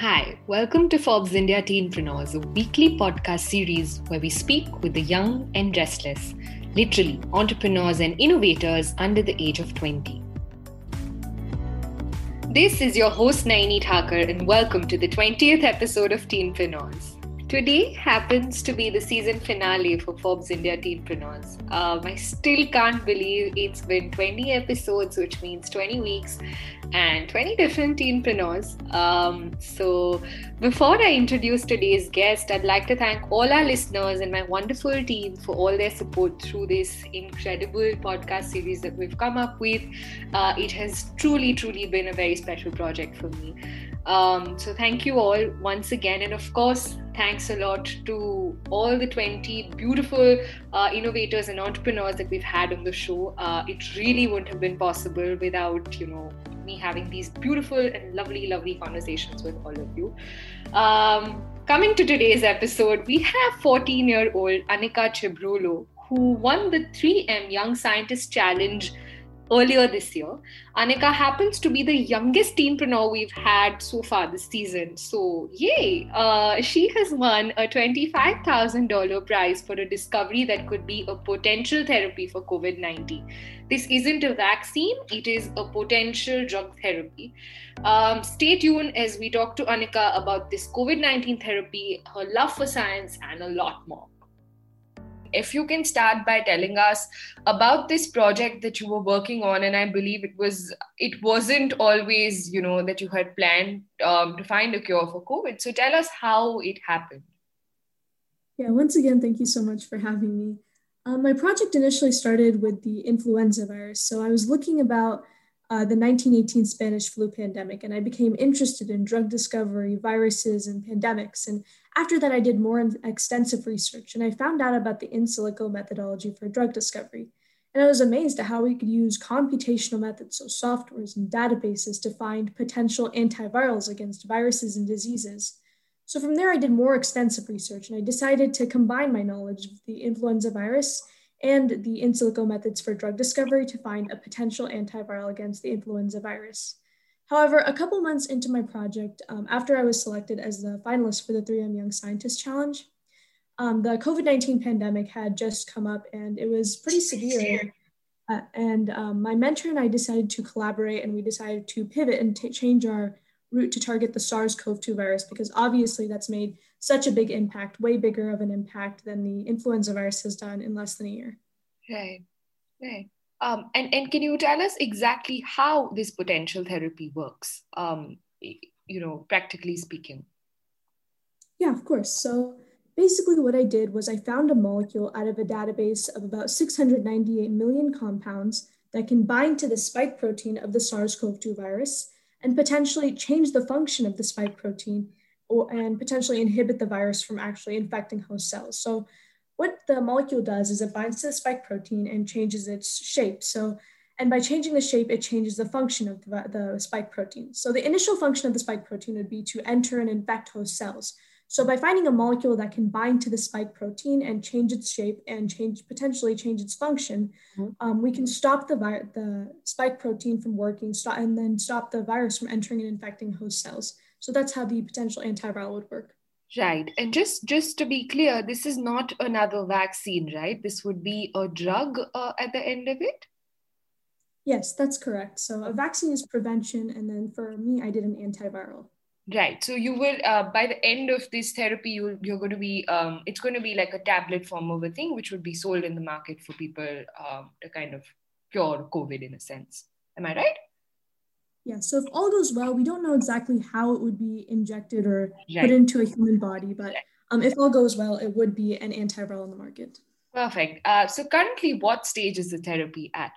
Hi, welcome to Forbes India Teenpreneurs, a weekly podcast series where we speak with the young and restless, literally entrepreneurs and innovators under the age of 20. This is your host Naini Thakur, and welcome to the 20th episode of Teenpreneurs. Today happens to be the season finale for Forbes India Teenpreneurs. Um, I still can't believe it's been 20 episodes, which means 20 weeks and 20 different teenpreneurs. Um, so, before I introduce today's guest, I'd like to thank all our listeners and my wonderful team for all their support through this incredible podcast series that we've come up with. Uh, it has truly, truly been a very special project for me. Um, so thank you all once again, and of course, thanks a lot to all the 20 beautiful uh, innovators and entrepreneurs that we've had on the show. Uh, it really wouldn't have been possible without, you know, me having these beautiful and lovely, lovely conversations with all of you. Um, coming to today's episode, we have 14 year old Anika Chebrolu, who won the 3M Young Scientist Challenge earlier this year. Anika happens to be the youngest teenpreneur we've had so far this season. So, yay! Uh, she has won a $25,000 prize for a discovery that could be a potential therapy for COVID 19. This isn't a vaccine, it is a potential drug therapy. Um, stay tuned as we talk to Anika about this COVID 19 therapy, her love for science, and a lot more if you can start by telling us about this project that you were working on and i believe it was it wasn't always you know that you had planned um, to find a cure for covid. So tell us how it happened. Yeah once again thank you so much for having me. Um, my project initially started with the influenza virus. So i was looking about uh, the 1918 Spanish flu pandemic, and I became interested in drug discovery, viruses, and pandemics. And after that, I did more extensive research, and I found out about the in silico methodology for drug discovery. And I was amazed at how we could use computational methods, so softwares and databases, to find potential antivirals against viruses and diseases. So from there, I did more extensive research, and I decided to combine my knowledge of the influenza virus and the in silico methods for drug discovery to find a potential antiviral against the influenza virus. However, a couple months into my project, um, after I was selected as the finalist for the 3M Young Scientist Challenge, um, the COVID 19 pandemic had just come up and it was pretty severe. Uh, and um, my mentor and I decided to collaborate and we decided to pivot and t- change our route to target the SARS CoV 2 virus because obviously that's made such a big impact, way bigger of an impact than the influenza virus has done in less than a year. Right, right. Um, and, and can you tell us exactly how this potential therapy works, um, you know, practically speaking? Yeah, of course. So basically, what I did was I found a molecule out of a database of about 698 million compounds that can bind to the spike protein of the SARS CoV 2 virus and potentially change the function of the spike protein or, and potentially inhibit the virus from actually infecting host cells. So, what the molecule does is it binds to the spike protein and changes its shape. So, and by changing the shape, it changes the function of the, the spike protein. So, the initial function of the spike protein would be to enter and infect host cells. So by finding a molecule that can bind to the spike protein and change its shape and change potentially change its function, mm-hmm. um, we can stop the, vi- the spike protein from working stop, and then stop the virus from entering and infecting host cells. So that's how the potential antiviral would work. Right. And just just to be clear, this is not another vaccine, right? This would be a drug uh, at the end of it? Yes, that's correct. So a vaccine is prevention. And then for me, I did an antiviral. Right. So you will, uh, by the end of this therapy, you you're going to be, um, it's going to be like a tablet form of a thing, which would be sold in the market for people um, to kind of cure COVID in a sense. Am I right? Yeah. So if all goes well, we don't know exactly how it would be injected or right. put into a human body, but um, if all goes well, it would be an antiviral in the market. Perfect. Uh, so currently, what stage is the therapy at?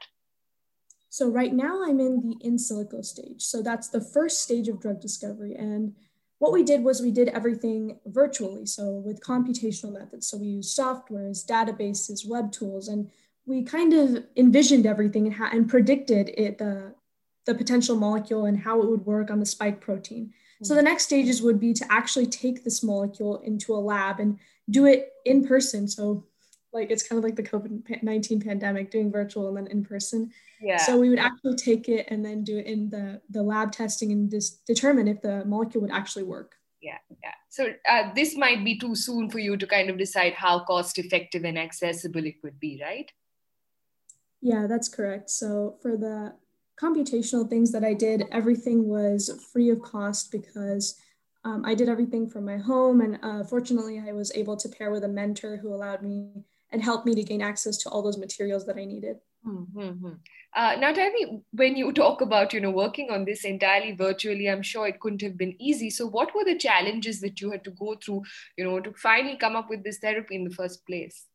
So right now I'm in the in silico stage. So that's the first stage of drug discovery. And what we did was we did everything virtually. So with computational methods. So we used softwares, databases, web tools, and we kind of envisioned everything and, ha- and predicted it, the, the potential molecule and how it would work on the spike protein. Mm-hmm. So the next stages would be to actually take this molecule into a lab and do it in person. So like it's kind of like the COVID 19 pandemic, doing virtual and then in person. Yeah. So we would actually take it and then do it in the, the lab testing and just determine if the molecule would actually work. Yeah, yeah. So uh, this might be too soon for you to kind of decide how cost effective and accessible it would be, right? Yeah, that's correct. So for the computational things that I did, everything was free of cost because um, I did everything from my home. And uh, fortunately, I was able to pair with a mentor who allowed me and helped me to gain access to all those materials that I needed. Mm-hmm. Uh, now, tell when you talk about you know working on this entirely virtually, I'm sure it couldn't have been easy. So, what were the challenges that you had to go through, you know, to finally come up with this therapy in the first place?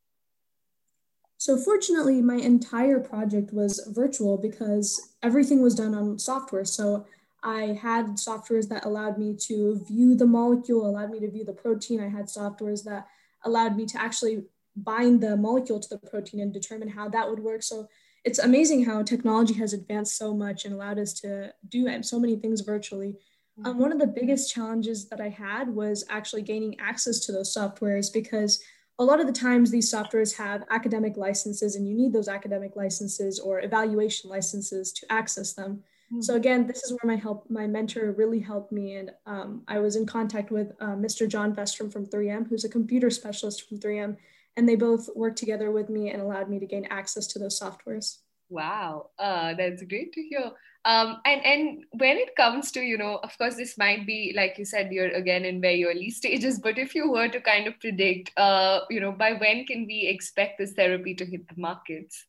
So, fortunately, my entire project was virtual because everything was done on software. So, I had softwares that allowed me to view the molecule, allowed me to view the protein. I had softwares that allowed me to actually bind the molecule to the protein and determine how that would work. So it's amazing how technology has advanced so much and allowed us to do so many things virtually. Um, one of the biggest challenges that I had was actually gaining access to those softwares because a lot of the times these softwares have academic licenses and you need those academic licenses or evaluation licenses to access them. Mm-hmm. So again, this is where my help, my mentor really helped me. And um, I was in contact with uh, Mr. John Vestrom from 3M, who's a computer specialist from 3M and they both worked together with me and allowed me to gain access to those softwares wow. Uh, that's great to hear. Um, and and when it comes to you know of course this might be like you said you're again in very early stages but if you were to kind of predict uh, you know by when can we expect this therapy to hit the markets?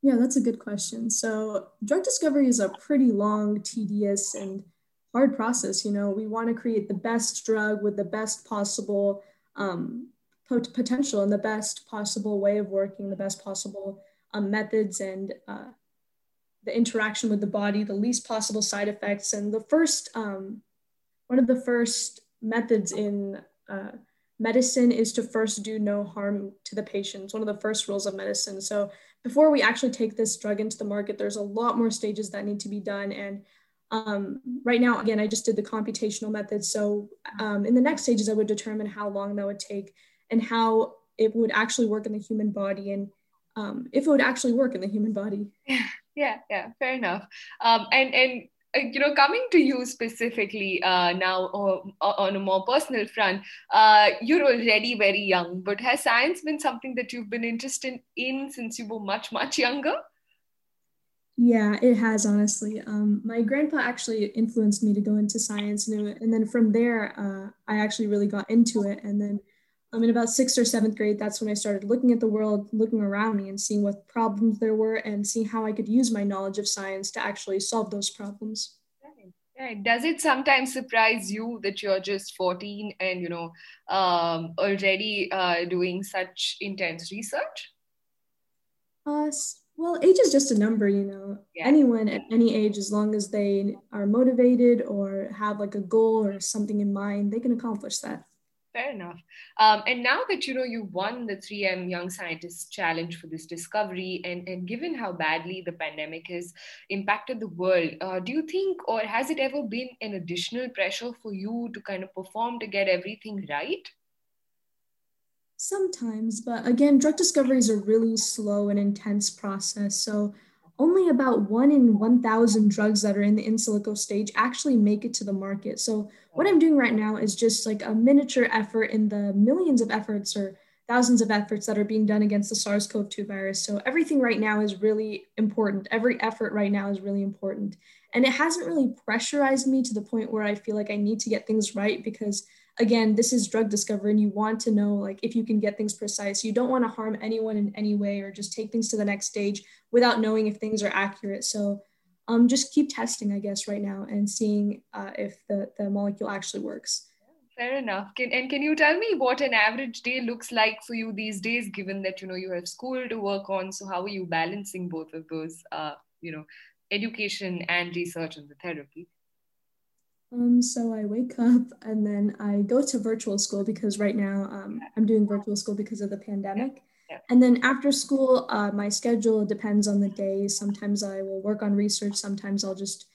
Yeah that's a good question. So drug discovery is a pretty long tedious and hard process you know. We want to create the best drug with the best possible um, pot- potential and the best possible way of working, the best possible um, methods, and uh, the interaction with the body, the least possible side effects. And the first, um, one of the first methods in uh, medicine is to first do no harm to the patient. It's one of the first rules of medicine. So before we actually take this drug into the market, there's a lot more stages that need to be done. And um, right now, again, I just did the computational method. So um, in the next stages, I would determine how long that would take and how it would actually work in the human body and um, if it would actually work in the human body. Yeah, yeah, yeah fair enough. Um, and and uh, you know, coming to you specifically uh, now or, or on a more personal front, uh, you're already very young, but has science been something that you've been interested in since you were much, much younger? Yeah, it has honestly. Um, my grandpa actually influenced me to go into science, and, and then from there, uh, I actually really got into it. And then um, in about sixth or seventh grade, that's when I started looking at the world, looking around me, and seeing what problems there were, and seeing how I could use my knowledge of science to actually solve those problems. Does it sometimes surprise you that you're just 14 and you know um, already uh, doing such intense research? Uh, well, age is just a number, you know. Yeah. Anyone at any age, as long as they are motivated or have like a goal or something in mind, they can accomplish that. Fair enough. Um, and now that you know you won the 3M Young Scientist Challenge for this discovery, and, and given how badly the pandemic has impacted the world, uh, do you think, or has it ever been an additional pressure for you to kind of perform to get everything right? Sometimes, but again, drug discovery is a really slow and intense process. So only about one in 1,000 drugs that are in the in silico stage actually make it to the market. So what I'm doing right now is just like a miniature effort in the millions of efforts or thousands of efforts that are being done against the SARS-CoV-2 virus. So everything right now is really important. Every effort right now is really important. And it hasn't really pressurized me to the point where I feel like I need to get things right because again, this is drug discovery and you want to know like if you can get things precise. You don't want to harm anyone in any way or just take things to the next stage without knowing if things are accurate. So um, just keep testing, I guess, right now and seeing uh, if the, the molecule actually works. Fair enough. Can, and can you tell me what an average day looks like for you these days, given that you know you have school to work on? So how are you balancing both of those, uh, you know, education and research and the therapy? Um, so I wake up and then I go to virtual school because right now um, I'm doing virtual school because of the pandemic. Yeah. And then after school, uh, my schedule depends on the day. Sometimes I will work on research. Sometimes I'll just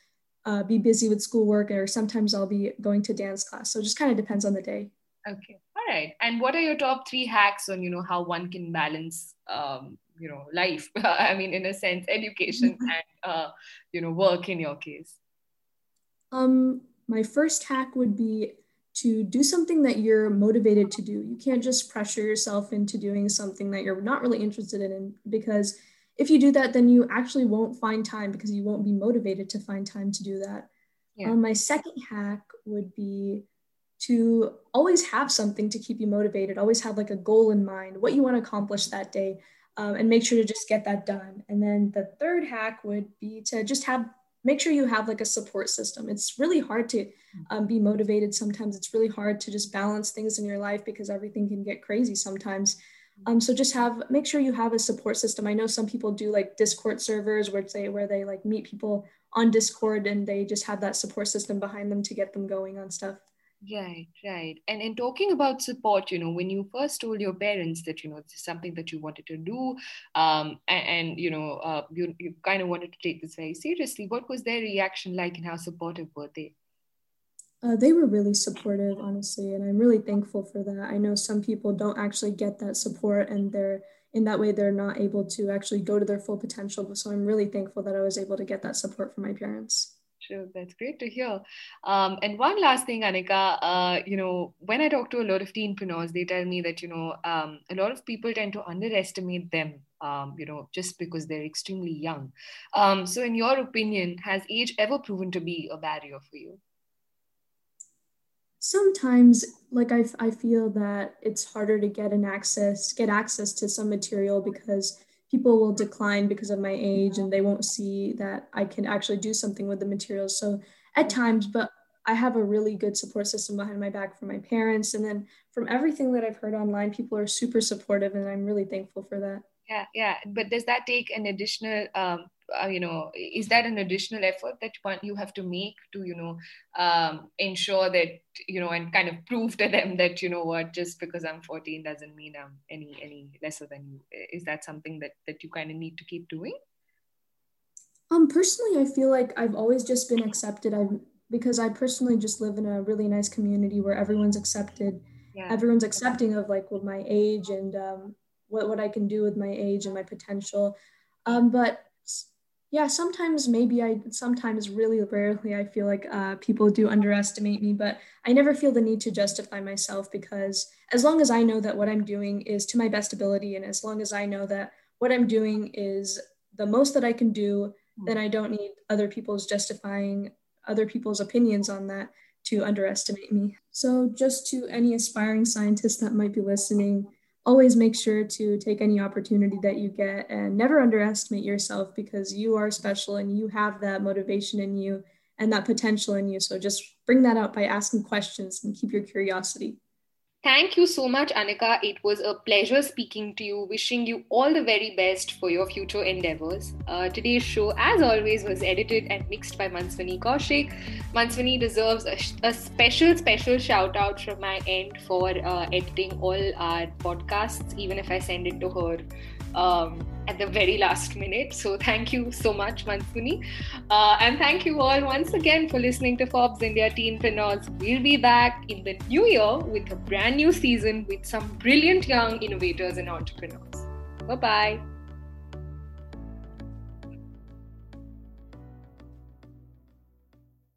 uh, be busy with schoolwork, or sometimes I'll be going to dance class. So it just kind of depends on the day. Okay. All right. And what are your top three hacks on you know how one can balance um, you know life i mean in a sense education and uh, you know work in your case um my first hack would be to do something that you're motivated to do you can't just pressure yourself into doing something that you're not really interested in because if you do that then you actually won't find time because you won't be motivated to find time to do that yeah. um, my second hack would be to always have something to keep you motivated always have like a goal in mind what you want to accomplish that day um, and make sure to just get that done. And then the third hack would be to just have make sure you have like a support system. It's really hard to um, be motivated. Sometimes it's really hard to just balance things in your life because everything can get crazy sometimes. Um, so just have make sure you have a support system. I know some people do like Discord servers where they where they like meet people on Discord and they just have that support system behind them to get them going on stuff. Right, right. And in talking about support, you know, when you first told your parents that, you know, this is something that you wanted to do, um, and, and you know, uh, you, you kind of wanted to take this very seriously, what was their reaction like and how supportive were they? Uh, they were really supportive, honestly, and I'm really thankful for that. I know some people don't actually get that support, and they're in that way they're not able to actually go to their full potential. So I'm really thankful that I was able to get that support from my parents. Sure, that's great to hear. Um, and one last thing, Anika, uh, you know, when I talk to a lot of teenpreneurs, they tell me that, you know, um, a lot of people tend to underestimate them, um, you know, just because they're extremely young. Um, so, in your opinion, has age ever proven to be a barrier for you? Sometimes, like I, I feel that it's harder to get an access, get access to some material because people will decline because of my age and they won't see that I can actually do something with the materials. So at times, but I have a really good support system behind my back from my parents. And then from everything that I've heard online, people are super supportive and I'm really thankful for that. Yeah, yeah. But does that take an additional um, uh, you know is that an additional effort that you have to make to you know um, ensure that you know and kind of prove to them that you know what just because i'm 14 doesn't mean i'm any any lesser than you. Is that something that that you kind of need to keep doing? Um personally i feel like i've always just been accepted. I've because i personally just live in a really nice community where everyone's accepted yeah. everyone's accepting of like with my age and um, what, what i can do with my age and my potential. Um, but yeah sometimes maybe i sometimes really rarely i feel like uh, people do underestimate me but i never feel the need to justify myself because as long as i know that what i'm doing is to my best ability and as long as i know that what i'm doing is the most that i can do then i don't need other people's justifying other people's opinions on that to underestimate me. So just to any aspiring scientists that might be listening always make sure to take any opportunity that you get and never underestimate yourself because you are special and you have that motivation in you and that potential in you. So just bring that out by asking questions and keep your curiosity. Thank you so much, Anika. It was a pleasure speaking to you. Wishing you all the very best for your future endeavors. Uh, today's show, as always, was edited and mixed by Manswani Kaushik. Manswani deserves a, a, special, special shout out from my end for uh, editing all our podcasts, even if I send it to her um, at the very last minute. So thank you so much, Mansuni. Uh, and thank you all once again for listening to Forbes India Teenpreneurs. We'll be back in the new year with a brand new season with some brilliant young innovators and entrepreneurs. Bye bye.